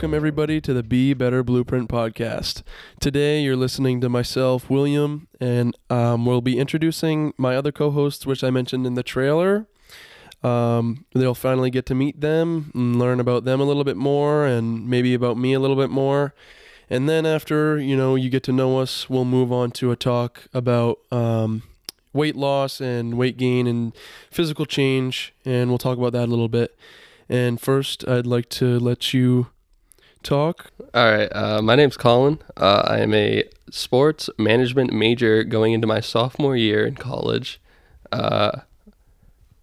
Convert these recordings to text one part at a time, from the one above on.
Welcome everybody to the Be Better Blueprint podcast. Today you're listening to myself, William, and um, we'll be introducing my other co-hosts, which I mentioned in the trailer. Um, they'll finally get to meet them and learn about them a little bit more, and maybe about me a little bit more. And then after you know you get to know us, we'll move on to a talk about um, weight loss and weight gain and physical change, and we'll talk about that a little bit. And first, I'd like to let you talk. All right. Uh, my name's Colin. Uh, I am a sports management major going into my sophomore year in college. Uh,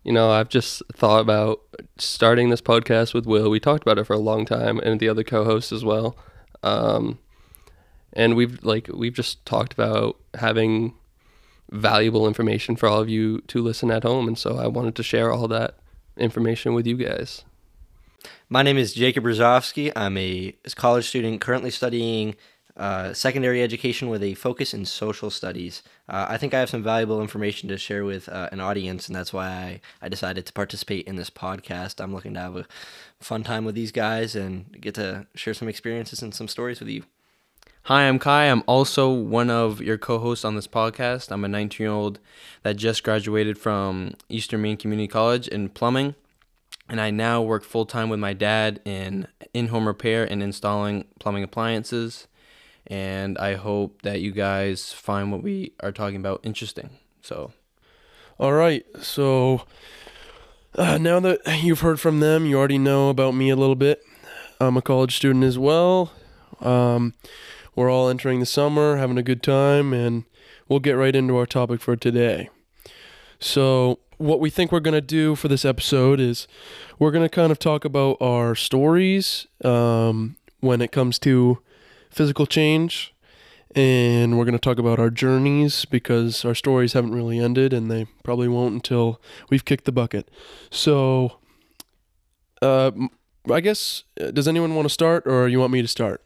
you know, I've just thought about starting this podcast with Will. We talked about it for a long time, and the other co-hosts as well. Um, and we've like we've just talked about having valuable information for all of you to listen at home, and so I wanted to share all that information with you guys. My name is Jacob Brzezowski. I'm a college student currently studying uh, secondary education with a focus in social studies. Uh, I think I have some valuable information to share with uh, an audience, and that's why I, I decided to participate in this podcast. I'm looking to have a fun time with these guys and get to share some experiences and some stories with you. Hi, I'm Kai. I'm also one of your co hosts on this podcast. I'm a 19 year old that just graduated from Eastern Maine Community College in plumbing and I now work full time with my dad in in home repair and installing plumbing appliances. And I hope that you guys find what we are talking about interesting. So, all right. So uh, now that you've heard from them, you already know about me a little bit. I'm a college student as well. Um, we're all entering the summer, having a good time, and we'll get right into our topic for today. So, what we think we're going to do for this episode is we're going to kind of talk about our stories um, when it comes to physical change. And we're going to talk about our journeys because our stories haven't really ended and they probably won't until we've kicked the bucket. So, uh, I guess, uh, does anyone want to start or you want me to start?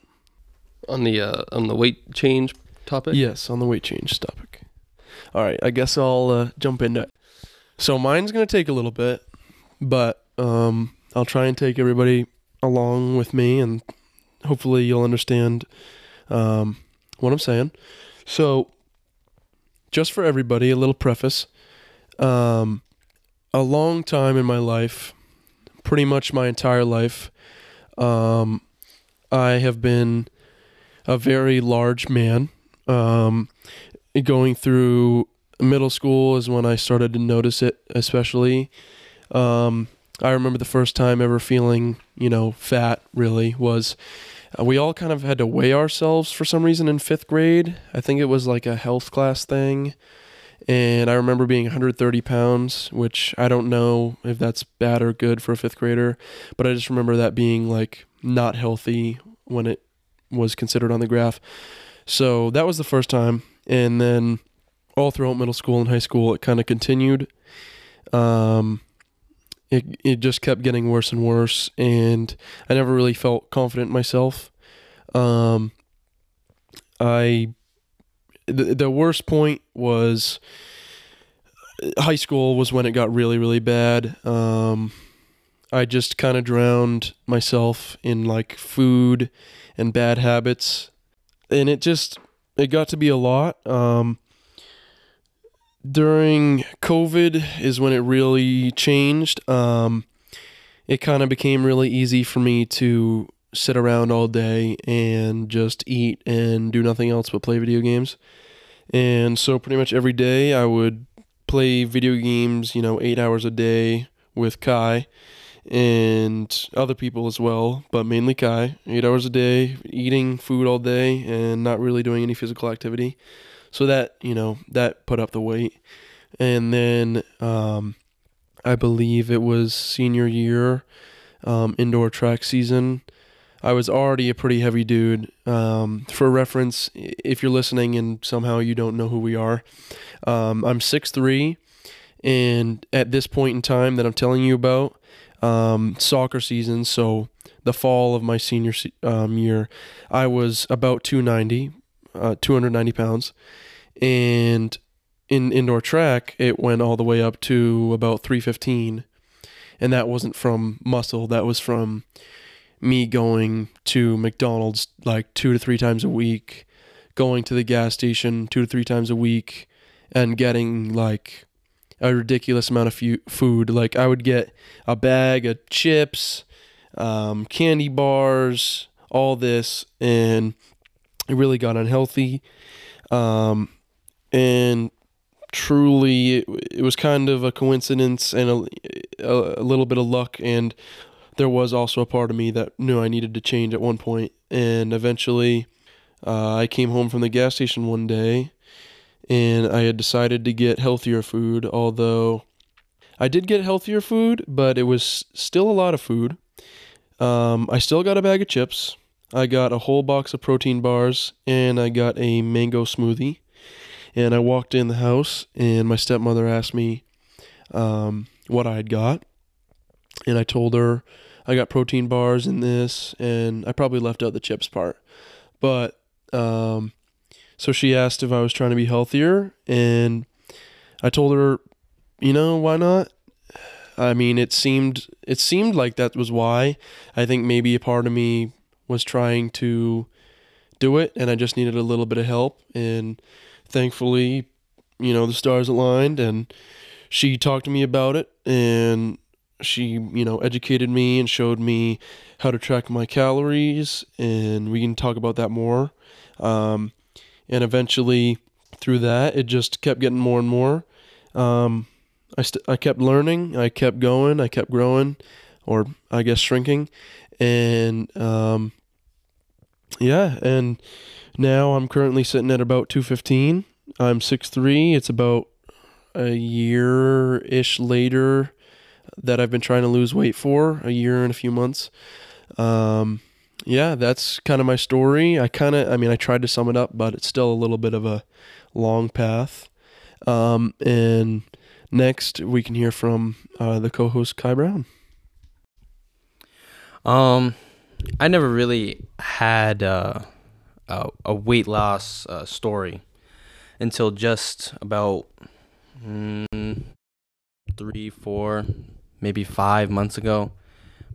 On the, uh, on the weight change topic? Yes, on the weight change topic. All right, I guess I'll uh, jump into it. So mine's gonna take a little bit, but um, I'll try and take everybody along with me, and hopefully you'll understand um, what I'm saying. So, just for everybody, a little preface. Um, a long time in my life, pretty much my entire life, um, I have been a very large man. Um, going through middle school is when I started to notice it, especially. Um, I remember the first time ever feeling, you know, fat really was uh, we all kind of had to weigh ourselves for some reason in fifth grade. I think it was like a health class thing. And I remember being 130 pounds, which I don't know if that's bad or good for a fifth grader, but I just remember that being like not healthy when it was considered on the graph. So that was the first time. And then all throughout middle school and high school, it kind of continued. Um, it it just kept getting worse and worse, and I never really felt confident in myself. Um, I the, the worst point was high school was when it got really really bad. Um, I just kind of drowned myself in like food and bad habits, and it just it got to be a lot. Um, during COVID is when it really changed. Um, it kind of became really easy for me to sit around all day and just eat and do nothing else but play video games. And so, pretty much every day, I would play video games, you know, eight hours a day with Kai and other people as well, but mainly Kai. Eight hours a day, eating food all day, and not really doing any physical activity. So that, you know, that put up the weight. And then um, I believe it was senior year, um, indoor track season. I was already a pretty heavy dude. Um, for reference, if you're listening and somehow you don't know who we are, um, I'm 6'3, and at this point in time that I'm telling you about, um, soccer season, so the fall of my senior um, year, I was about 290, uh, 290 pounds, and in indoor track it went all the way up to about 315, and that wasn't from muscle. That was from me going to McDonald's like two to three times a week, going to the gas station two to three times a week, and getting like a ridiculous amount of food. Like I would get a bag of chips, um, candy bars, all this, and it really got unhealthy. Um, and truly, it, it was kind of a coincidence and a, a, a little bit of luck. And there was also a part of me that knew I needed to change at one point. And eventually, uh, I came home from the gas station one day and I had decided to get healthier food, although I did get healthier food, but it was still a lot of food. Um, I still got a bag of chips. I got a whole box of protein bars and I got a mango smoothie. And I walked in the house and my stepmother asked me um, what I had got. And I told her I got protein bars in this and I probably left out the chips part. But um, so she asked if I was trying to be healthier, and I told her, you know, why not? I mean, it seemed it seemed like that was why. I think maybe a part of me was trying to do it, and I just needed a little bit of help. And thankfully, you know, the stars aligned, and she talked to me about it, and she, you know, educated me and showed me how to track my calories, and we can talk about that more. Um, and eventually through that it just kept getting more and more. Um, I, st- I kept learning i kept going i kept growing or i guess shrinking. And um, yeah and now i'm currently sitting at about 215 i'm 6'3 it's about a year-ish later that i've been trying to lose weight for a year and a few months. Um, yeah, that's kind of my story. I kind of, I mean, I tried to sum it up, but it's still a little bit of a long path. Um, and next, we can hear from uh, the co-host Kai Brown. Um, I never really had uh, a, a weight loss uh, story until just about mm, three, four, maybe five months ago.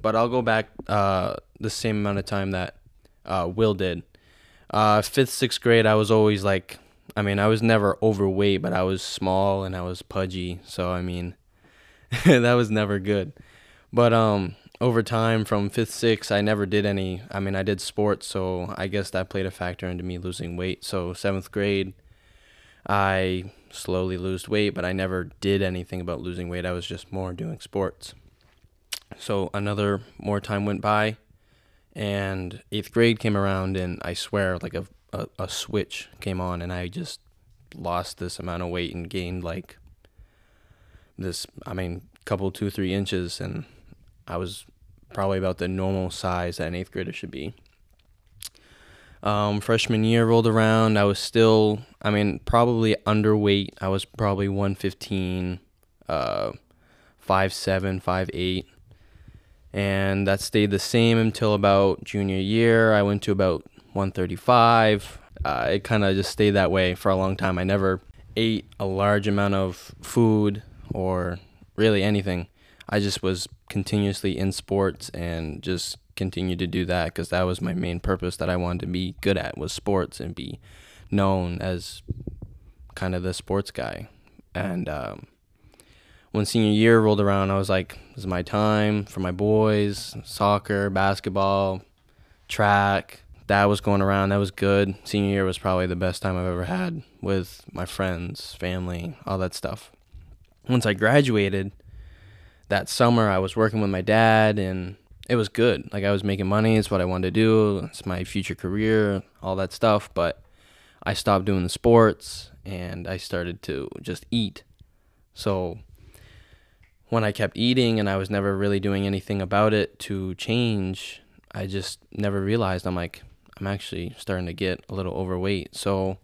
But I'll go back uh, the same amount of time that uh, Will did. Uh, fifth, sixth grade, I was always like, I mean, I was never overweight, but I was small and I was pudgy. So I mean, that was never good. But um, over time, from fifth, sixth, I never did any. I mean, I did sports, so I guess that played a factor into me losing weight. So seventh grade, I slowly lost weight, but I never did anything about losing weight. I was just more doing sports. So another more time went by and eighth grade came around and i swear like a, a, a, switch came on and i just lost this amount of weight and gained like this i mean couple two three inches and i was probably about the normal size that an eighth grader should be. Um, freshman year rolled around. I was still i mean probably underweight. I was probably 115 uh 5 7 5 8 and that stayed the same until about junior year. I went to about 135. Uh, it kind of just stayed that way for a long time. I never ate a large amount of food or really anything. I just was continuously in sports and just continued to do that because that was my main purpose that I wanted to be good at was sports and be known as kind of the sports guy. And um, when senior year rolled around, I was like, this is my time for my boys, soccer, basketball, track. That was going around. That was good. Senior year was probably the best time I've ever had with my friends, family, all that stuff. Once I graduated that summer, I was working with my dad and it was good. Like I was making money. It's what I wanted to do. It's my future career, all that stuff. But I stopped doing the sports and I started to just eat. So when I kept eating and I was never really doing anything about it to change, I just never realized I'm like, I'm actually starting to get a little overweight. So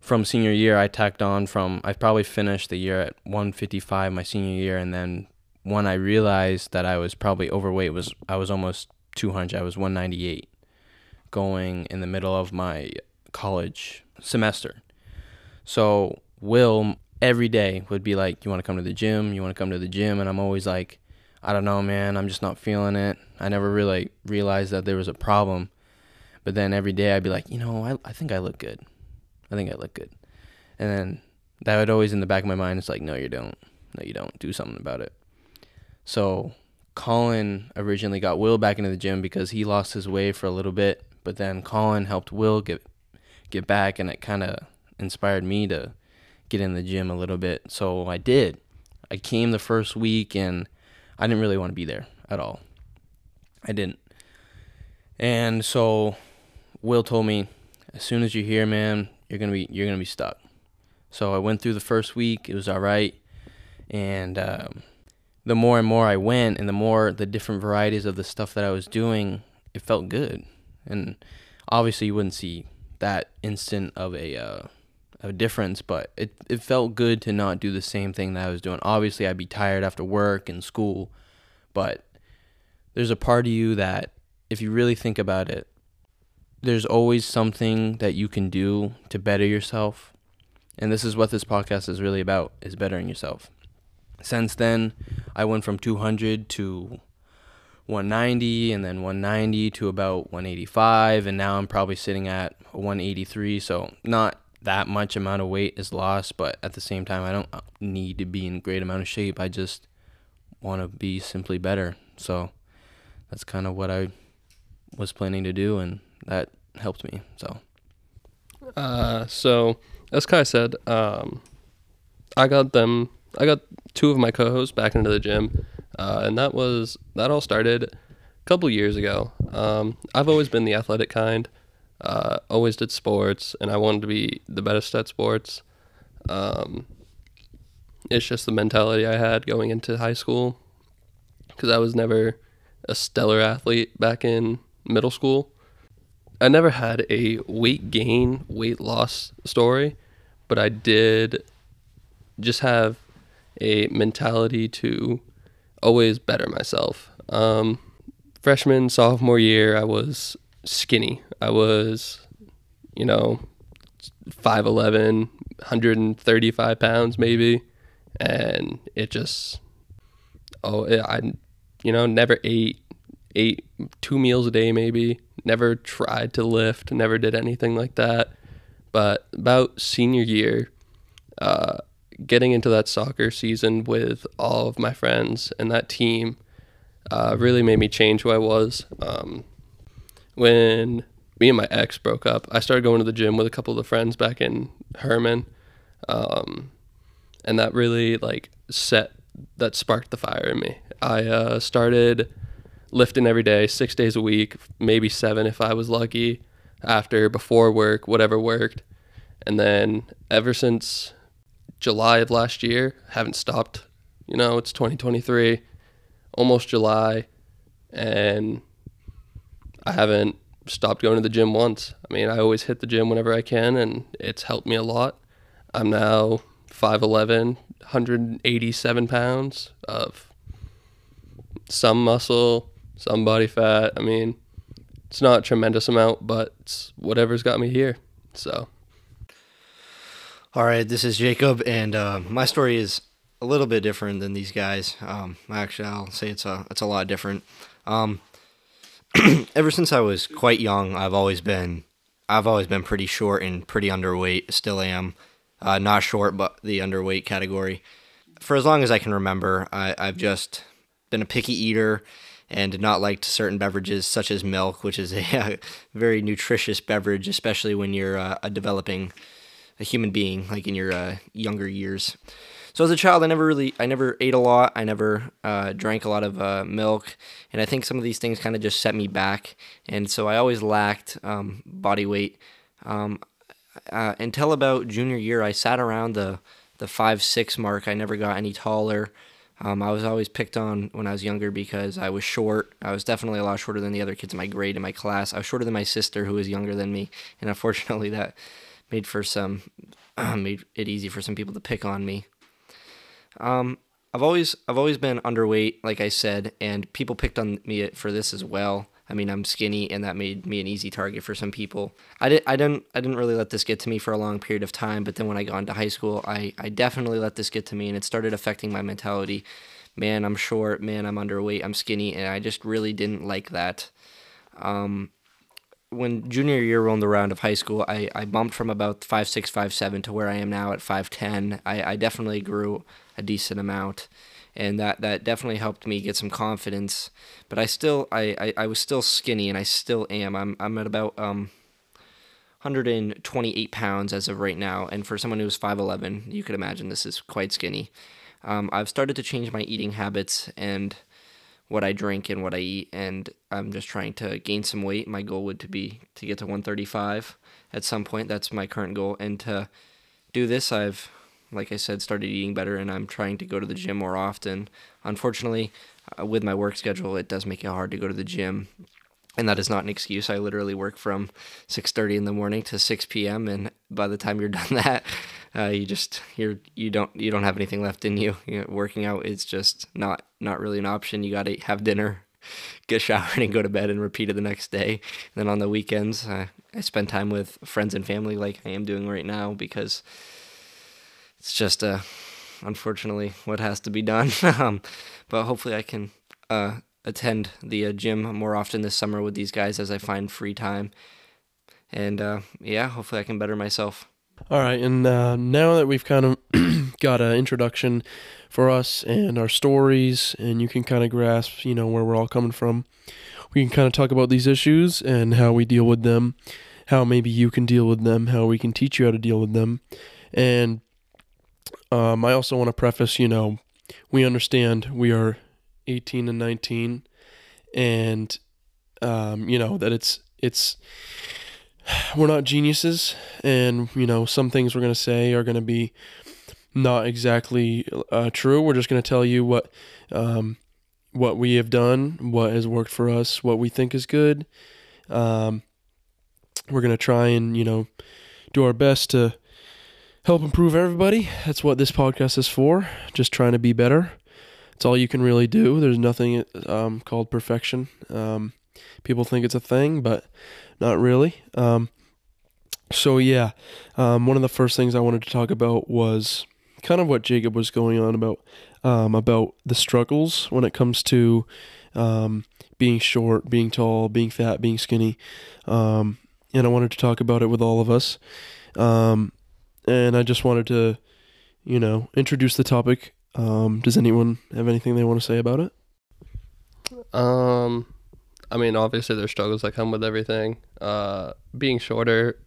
from senior year, I tacked on from, I probably finished the year at 155 my senior year. And then when I realized that I was probably overweight was, I was almost 200. I was 198 going in the middle of my college semester. So Will, every day would be like, "You want to come to the gym? You want to come to the gym?" And I'm always like, I don't know, man. I'm just not feeling it. I never really realized that there was a problem. But then every day I'd be like, you know, I, I think I look good. I think I look good. And then that would always in the back of my mind, it's like, no, you don't. No, you don't. Do something about it. So Colin originally got Will back into the gym because he lost his way for a little bit. But then Colin helped Will get get back, and it kind of inspired me to get in the gym a little bit. So I did. I came the first week, and I didn't really want to be there at all. I didn't. And so Will told me, as soon as you're here, man, you're gonna be you're gonna be stuck. So I went through the first week. It was all right, and um, the more and more I went, and the more the different varieties of the stuff that I was doing, it felt good. And obviously, you wouldn't see that instant of a uh, a difference, but it it felt good to not do the same thing that I was doing. Obviously, I'd be tired after work and school, but there's a part of you that, if you really think about it, there's always something that you can do to better yourself. And this is what this podcast is really about, is bettering yourself. Since then, I went from 200 to 190 and then 190 to about 185 and now I'm probably sitting at 183, so not that much amount of weight is lost, but at the same time I don't need to be in great amount of shape. I just want to be simply better. So that's kind of what I was planning to do and that helped me. So Uh, so as Kai said, um, I got them. I got two of my co-hosts back into the gym, uh, and that was that all started a couple years ago. Um, I've always been the athletic kind. Uh, always did sports, and I wanted to be the best at sports. Um, it's just the mentality I had going into high school, because I was never a stellar athlete back in middle school. I never had a weight gain, weight loss story, but I did just have a mentality to always better myself. Um, freshman, sophomore year, I was skinny. I was, you know, 5'11, 135 pounds maybe. And it just, oh, I, you know, never ate, ate two meals a day maybe never tried to lift, never did anything like that. But about senior year, uh, getting into that soccer season with all of my friends and that team uh, really made me change who I was. Um, when me and my ex broke up, I started going to the gym with a couple of the friends back in Hermon, um, and that really like set that sparked the fire in me. I uh, started lifting every day, six days a week, maybe seven if I was lucky, after, before work, whatever worked. And then ever since July of last year, haven't stopped. You know, it's 2023, almost July, and I haven't stopped going to the gym once. I mean, I always hit the gym whenever I can, and it's helped me a lot. I'm now 5'11, 187 pounds of some muscle, some body fat. I mean, it's not a tremendous amount, but it's whatever's got me here. So, All right, this is Jacob, and uh, my story is a little bit different than these guys. Um, actually, I'll say it's a it's a lot different. Um, ever since I was quite young, I've always been I've always been pretty short and pretty underweight. Still am, uh, not short, but the underweight category. For as long as I can remember, I, I've just been a picky eater and did not like certain beverages such as milk, which is a, very nutritious beverage, especially when you're uh, a developing a human being, like in your uh, younger years. So as a child, I never really, I never ate a lot. I never uh, drank a lot of uh, milk, and I think some of these things kind of just set me back. And so I always lacked um, body weight. Um, uh, until about junior year, I sat around the the five six mark. I never got any taller. Um, I was always picked on when I was younger because I was short. I was definitely a lot shorter than the other kids in my grade in my class. I was shorter than my sister, who was younger than me, and unfortunately, that made for some made it easy for some people to pick on me. Um, I've always I've always been underweight, like I said, and people picked on me for this as well. I mean, I'm skinny, and that made me an easy target for some people. I didn't I didn't I didn't really let this get to me for a long period of time, but then when I got into high school, I I definitely let this get to me, and it started affecting my mentality man, I'm short, man, I'm underweight, I'm skinny, and I just really didn't like that. Um, when junior year rolled around of high school, I, I bumped from about five six, five seven to where I am now at 5'10. I, I definitely grew a decent amount, and that, that definitely helped me get some confidence. But I still I, I, I was still skinny, and I still am. I'm I'm at about um 128 pounds as of right now, and for someone who's 5'11, you could imagine this is quite skinny. Um, I've started to change my eating habits and what I drink and what I eat, and I'm just trying to gain some weight. My goal would to be to get to 135 at some point. That's my current goal, and to do this, I've, like I said, started eating better, and I'm trying to go to the gym more often. Unfortunately, uh, with my work schedule, it does make it hard to go to the gym and that is not an excuse. I literally work from 6:30 in the morning to 6 p.m. and by the time you're done that, uh, you just you're you don't you don't have anything left in you. you know, working out is just not not really an option. You got to have dinner, get showered, and go to bed and repeat it the next day. And then on the weekends, uh, I spend time with friends and family like I am doing right now because it's just uh, unfortunately what has to be done. um, but hopefully I can uh, attend the uh, gym more often this summer with these guys as I find free time. And uh, yeah, hopefully I can better myself. All right, and uh, now that we've kind of got an introduction for us and our stories, and you can kind of grasp, you know, where we're all coming from, we can kind of talk about these issues and how we deal with them, how maybe you can deal with them, how we can teach you how to deal with them. And um, I also want to preface, you know, we understand we are 18 and 19 and um, you know that it's it's we're not geniuses and you know some things we're going to say are going to be not exactly uh, true we're just going to tell you what um, what we have done what has worked for us what we think is good um, we're going to try and you know do our best to help improve everybody that's what this podcast is for just trying to be better it's all you can really do. There's nothing um, called perfection. Um, people think it's a thing, but not really. Um, so yeah, um, one of the first things I wanted to talk about was kind of what Jacob was going on about um, about the struggles when it comes to um, being short, being tall, being fat, being skinny, and I wanted to talk about it with all of us. and I just wanted to, you know, introduce the topic um, does anyone have anything they want to say about it? Um, I mean, obviously there's struggles that come with everything. Uh, being shorter,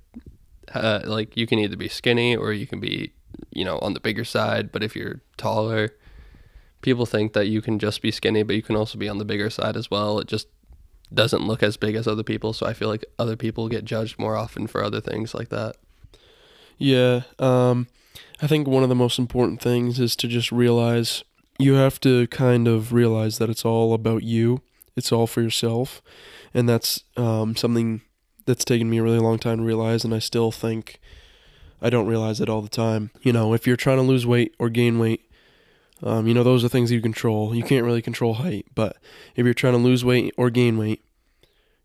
uh, like you can either be skinny or you can be, you know, on the bigger side. But if you're taller, people think that you can just be skinny, but you can also be on the bigger side as well. It just doesn't look as big as other people, so I feel like other people get judged more often for other things like that. Yeah. Um, I think one of the most important things is to just realize you have to kind of realize that it's all about you. It's all for yourself, and that's um, something that's taken me a really long time to realize, and I still think I don't realize it all the time. You know, if you're trying to lose weight or gain weight, um, you know, those are things you control. You can't really control height, but if you're trying to lose weight or gain weight,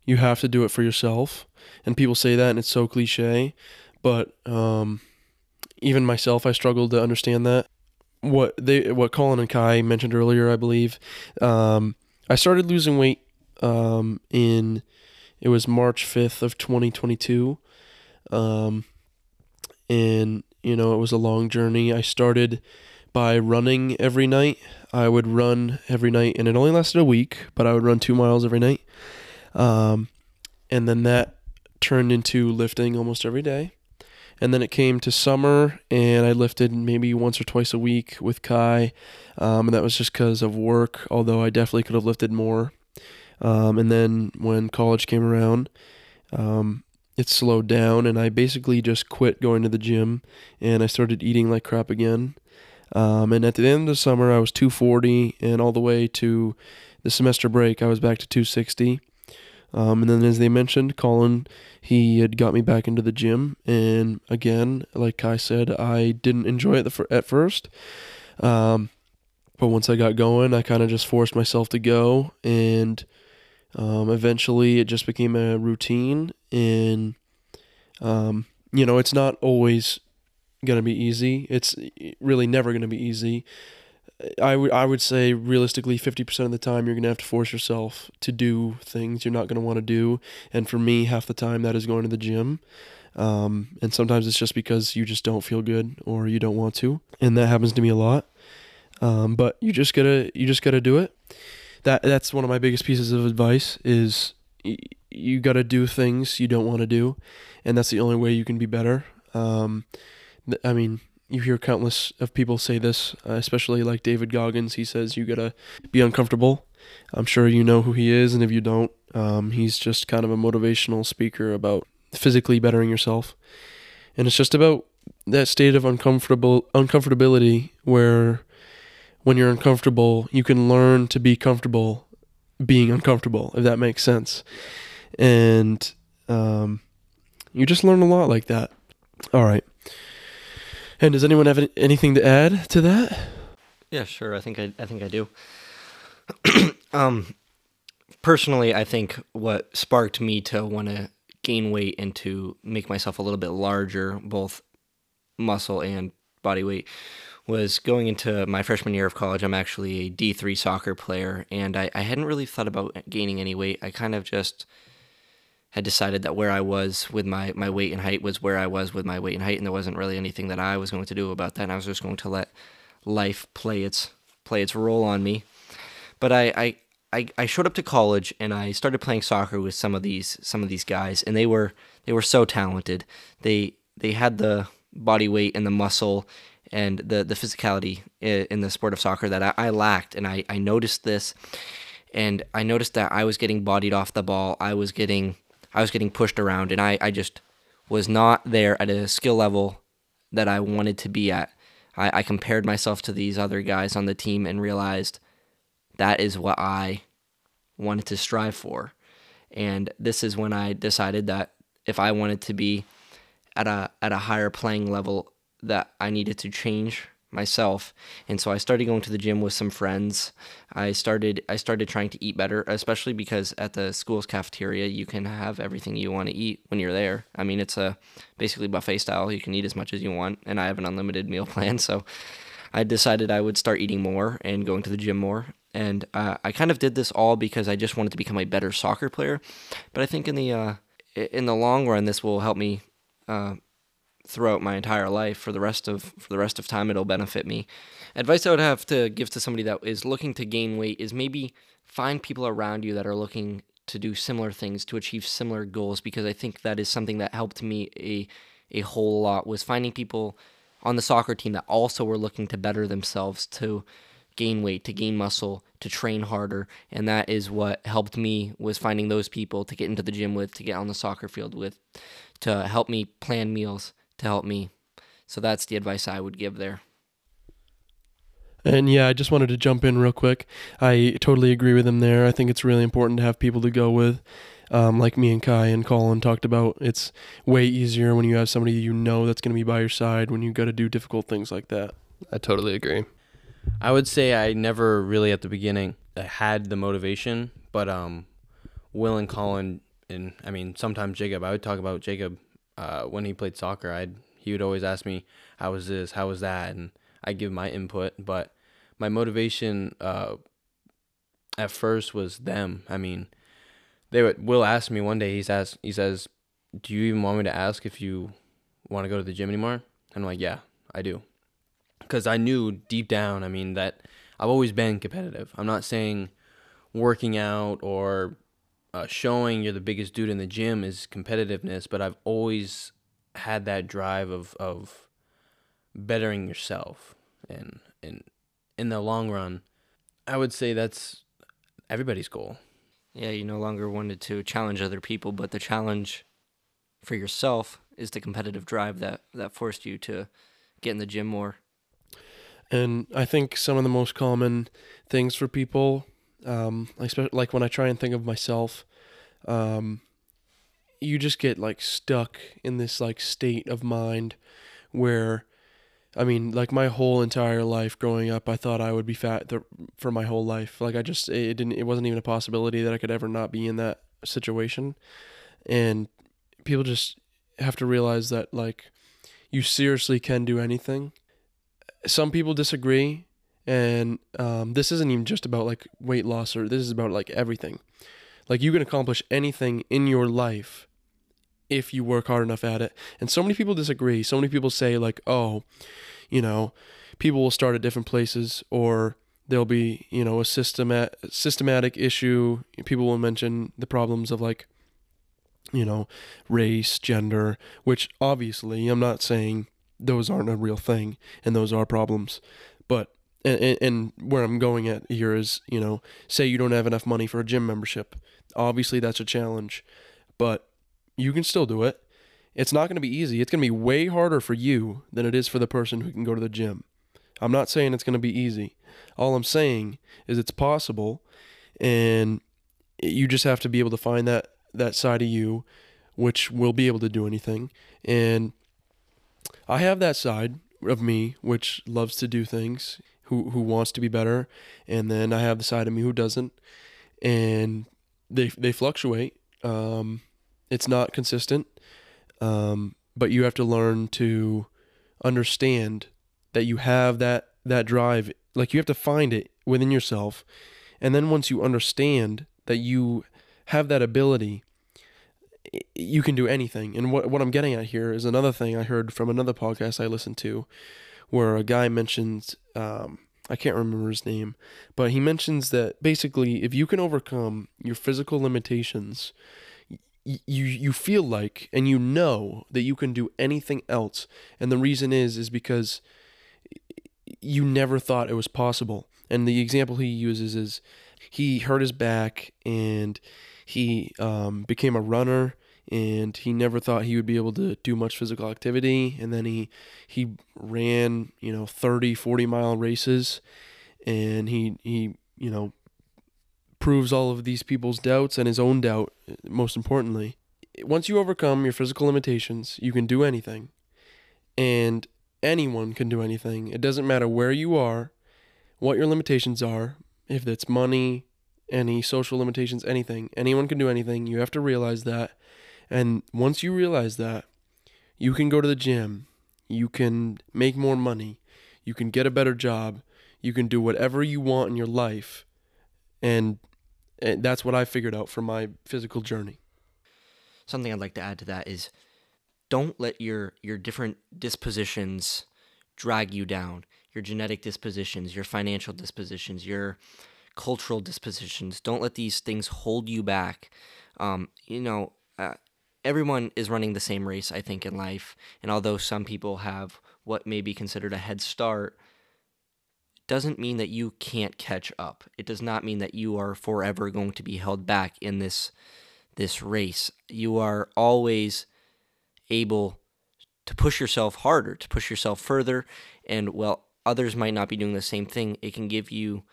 you have to do it for yourself. And people say that, and it's so cliche, but um, even myself, I struggled to understand that. What they, what Colin and Kai mentioned earlier, I believe. Um, I started losing weight um, in it was March fifth of twenty twenty two, um, and you know it was a long journey. I started by running every night. I would run every night, and it only lasted a week, but I would run two miles every night. Um, and then that turned into lifting almost every day. And then it came to summer, and I lifted maybe once or twice a week with Kai, um, and that was just because of work. Although I definitely could have lifted more. Um, and then when college came around, um, it slowed down, and I basically just quit going to the gym, and I started eating like crap again. Um, and at the end of the summer, I was 240, and all the way to the semester break, I was back to 260. Um, and then, as they mentioned, Colin, he had got me back into the gym. And again, like Kai said, I didn't enjoy it at first. Um, but once I got going, I kind of just forced myself to go. And um, eventually, it just became a routine. And, um, you know, it's not always going to be easy. It's really never going to be easy. I would I would say realistically 50% of the time you're to have to force yourself to do things you're not to want to do. And for me half the time that is going to the gym. Um, and sometimes it's just because you just don't feel good or you don't want to. And that happens to me a lot. Um, but you just gotta you just gotta do it. That that's one of my biggest pieces of advice is y- you gotta do things you don't want to do. And that's the only way you can be better. Um, th- i mean you hear countless of people say this, uh, especially like David Goggins. He says you gotta be uncomfortable. I'm sure you know who he is, and if you don't, um, he's just kind of a motivational speaker about physically bettering yourself, and it's just about that state of uncomfortable uncomfortability where when you're uncomfortable, you can learn to be comfortable being uncomfortable, if that makes sense, and um, you just learn a lot like that. All right. And does anyone have any, anything to add to that? Yeah, sure. I think I, I think I do. um, personally, I think what sparked me to want to gain weight and to make myself a little bit larger, both muscle and body weight, was going into my freshman year of college. I'm actually a D3 soccer player, and I, I hadn't really thought about gaining any weight. I kind of just had decided that where I was with my, my weight and height was where I was with my weight and height, and there wasn't really anything that I was going to do about that. And I was just going to let life play its play its role on me. But I, I I, I showed up to college and I started playing soccer with some of these some of these guys, and they were they were so talented. They they had the body weight and the muscle and the the physicality in the sport of soccer that I, I lacked, and I, I noticed this, and I noticed that I was getting bodied off the ball. I was getting I was getting pushed around, and I, I just was not there at a skill level that I wanted to be at. I, I compared myself to these other guys on the team and realized that is what I wanted to strive for. And this is when I decided that if I wanted to be at a at a higher playing level that I needed to change myself. And so i started going to the gym with some friends. I started i started trying to eat better especially because at the school's cafeteria you can have everything you want to eat when you're there. I mean it's a basically buffet style. You can eat as much as you want and i have an unlimited meal plan. So i decided i would start eating more and going to the gym more. And uh, i kind of did this all because i just wanted to become a better soccer player. But i think in the uh, in the long run this will help me uh, throughout my entire life for the rest of for the rest of time it'll benefit me. Advice i would have to give to somebody that is looking to gain weight is maybe find people around you that are looking to do similar things to achieve similar goals because i think that is something that helped me a a whole lot was finding people on the soccer team that also were looking to better themselves to gain weight to gain muscle to train harder. And that is what helped me was finding those people to get into the gym with to get on the soccer field with to help me plan meals to help me. So that's the advice I would give there. And yeah, I just wanted to jump in real quick. I totally agree with him there. I think it's really important to have people to go with. Um, like me and Kai and Colin talked about, it's way easier when you have somebody you know that's going to be by your side when you got to do difficult things like that. I totally agree. I would say I never really at the beginning had the motivation, but um, Will and Colin and I mean sometimes Jacob. I would talk about Jacob uh, when he played soccer. I'd he would always ask me how was this, how was that, and I give my input. But my motivation uh, at first was them. I mean, they would Will ask me one day. He's asked he says, "Do you even want me to ask if you want to go to the gym anymore?" And I'm like, "Yeah, I do." because I knew deep down, I mean, that I've always been competitive. I'm not saying working out or uh, showing you're the biggest dude in the gym is competitiveness, but I've always had that drive of of bettering yourself, and and in the long run, I would say that's everybody's goal. Yeah, you no longer wanted to challenge other people, but the challenge for yourself is the competitive drive that that forced you to get in the gym more. And I think some of the most common things for people, um, especially like when I try and think of myself, um, you just get like stuck in this like state of mind where, I mean, like my whole entire life growing up, I thought I would be fat th- for my whole life. Like I just it didn't it wasn't even a possibility that I could ever not be in that situation, and people just have to realize that like you seriously can do anything some people disagree And um, this isn't even just about like weight loss or this is about like everything. Like you can accomplish anything in your life if you work hard enough at it. And so many people disagree. So many people say like, "Oh, you know, people will start at different places or there'll be, you know, a systemat- systematic issue. People will mention the problems of like you know, race, gender, which obviously I'm not saying those aren't a real thing and those are problems, but and, and where I'm going at here is, you know, say you don't have enough money for a gym membership. Obviously, that's a challenge, but you can still do it. It's not going to be easy. It's going to be way harder for you than it is for the person who can go to the gym. I'm not saying it's going to be easy. All I'm saying is it's possible, and you just have to be able to find that that side of you, which will be able to do anything. And I have that side of me which loves to do things, who who wants to be better, and then I have the side of me who doesn't, and they they fluctuate. Um, it's not consistent, um, but you have to learn to understand that you have that that drive. Like you have to find it within yourself, and then once you understand that you have that ability, you can do anything. And what what I'm getting at here is another thing I heard from another podcast I listened to, where a guy mentions um, I can't remember his name, but he mentions that basically if you can overcome your physical limitations, you you feel like and you know that you can do anything else. And the reason is is because you never thought it was possible. And the example he uses is he hurt his back and he um, became a runner and he never thought he would be able to do much physical activity and then he he ran you know 30 40 mile races and he he you know proves all of these people's doubts and his own doubt most importantly once you overcome your physical limitations you can do anything and anyone can do anything it doesn't matter where you are what your limitations are if it's money any social limitations, anything. Anyone can do anything. You have to realize that. And once you realize that, you can go to the gym, you can make more money, you can get a better job, you can do whatever you want in your life. And, and that's what I figured out from my physical journey. Something I'd like to add to that is don't let your your different dispositions drag you down. Your genetic dispositions, your financial dispositions, your cultural dispositions. Don't let these things hold you back. Um, you know, uh, everyone is running the same race, I think, in life. And although some people have what may be considered a head start, doesn't mean that you can't catch up. It does not mean that you are forever going to be held back in this this race. You are always able to push yourself harder, to push yourself further, and well, others might not be doing the same thing. It can give you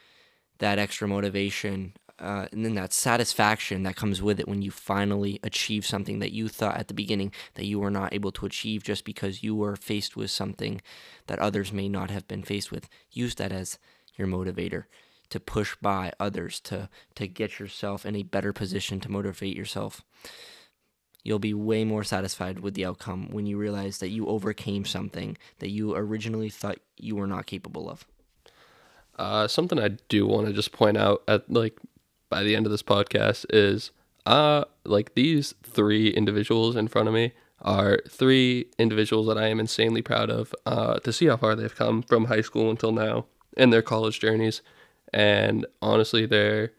that extra motivation uh, and then that satisfaction that comes with it when you finally achieve something that you thought at the beginning that you were not able to achieve just because you were faced with something that others may not have been faced with. Use that as your motivator to push by others to to get yourself in a better position to motivate yourself. You'll be way more satisfied with the outcome when you realize that you overcame something that you originally thought you were not capable of. Uh, something I do want to just point out at like by the end of this podcast is uh like these three individuals in front of me are three individuals that I am insanely proud of uh, to see how far they've come from high school until now in their college journeys. And honestly, they're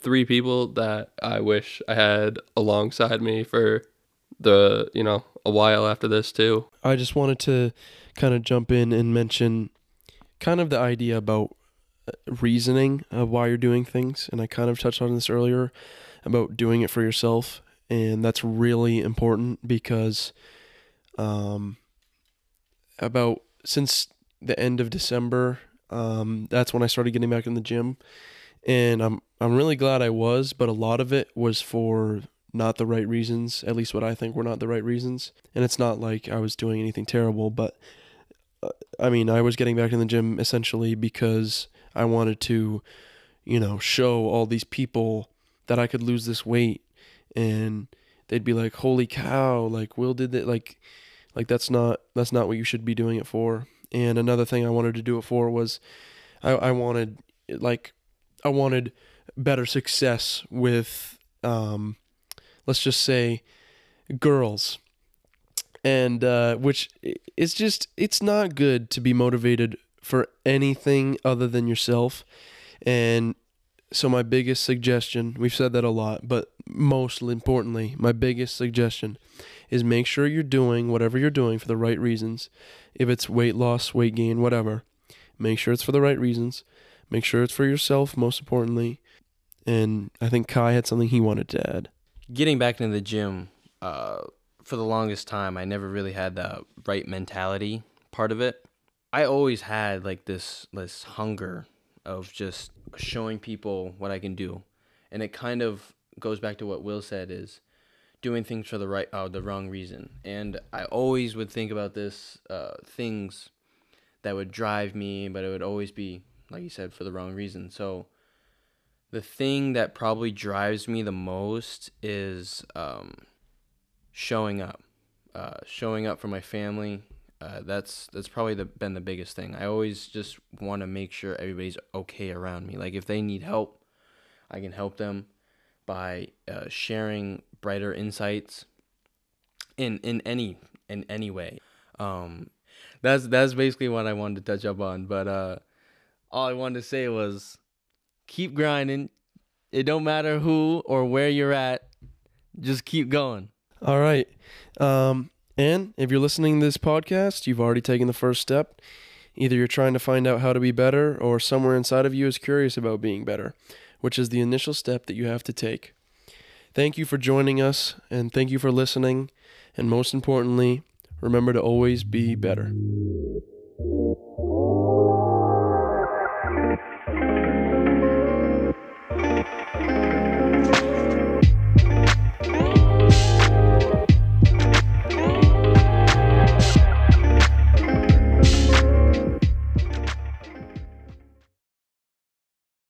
three people that I wish I had alongside me for the, you know, a while after this too. I just wanted to kind of jump in and mention kind of the idea about reasoning of why you're doing things. And I kind of touched on this earlier about doing it for yourself. And that's really important because um, about since the end of December, um, that's when I started getting back in the gym. And I'm I'm really glad I was, but a lot of it was for not the right reasons, at least what I think were not the right reasons. And it's not like I was doing anything terrible, but I mean, I was getting back in the gym essentially because I wanted to, you know, show all these people that I could lose this weight and they'd be like, "Holy cow, like Will did that like like that's not that's not what you should be doing it for." And another thing I wanted to do it for was I, I wanted like I wanted better success with um, let's just say girls and uh, which it's just it's not good to be motivated for anything other than yourself. And so my biggest suggestion we've said that a lot but most importantly my biggest suggestion is make sure you're doing whatever you're doing for the right reasons. If it's weight loss weight gain whatever make sure it's for the right reasons. Make sure it's for yourself most importantly. And i think kai had something he wanted to add. Getting back into the gym, uh, for the longest time, I never really had the right mentality part of it. I always had like this this hunger of just showing people what I can do, and it kind of goes back to what Will said is doing things for the right uh, the wrong reason. And I always would think about this uh, things that would drive me, but it would always be like you said for the wrong reason. So the thing that probably drives me the most is um, showing up, uh, showing up for my family. Uh, that's that's probably the, been the biggest thing. I always just want to make sure everybody's okay around me. Like if they need help, I can help them by uh, sharing brighter insights in in any in any way. Um, that's that's basically what I wanted to touch up on. But uh, all I wanted to say was keep grinding. It don't matter who or where you're at. Just keep going. All right. Um, and if you're listening to this podcast, you've already taken the first step. Either you're trying to find out how to be better, or somewhere inside of you is curious about being better, which is the initial step that you have to take. Thank you for joining us, and thank you for listening. And most importantly, remember to always be better.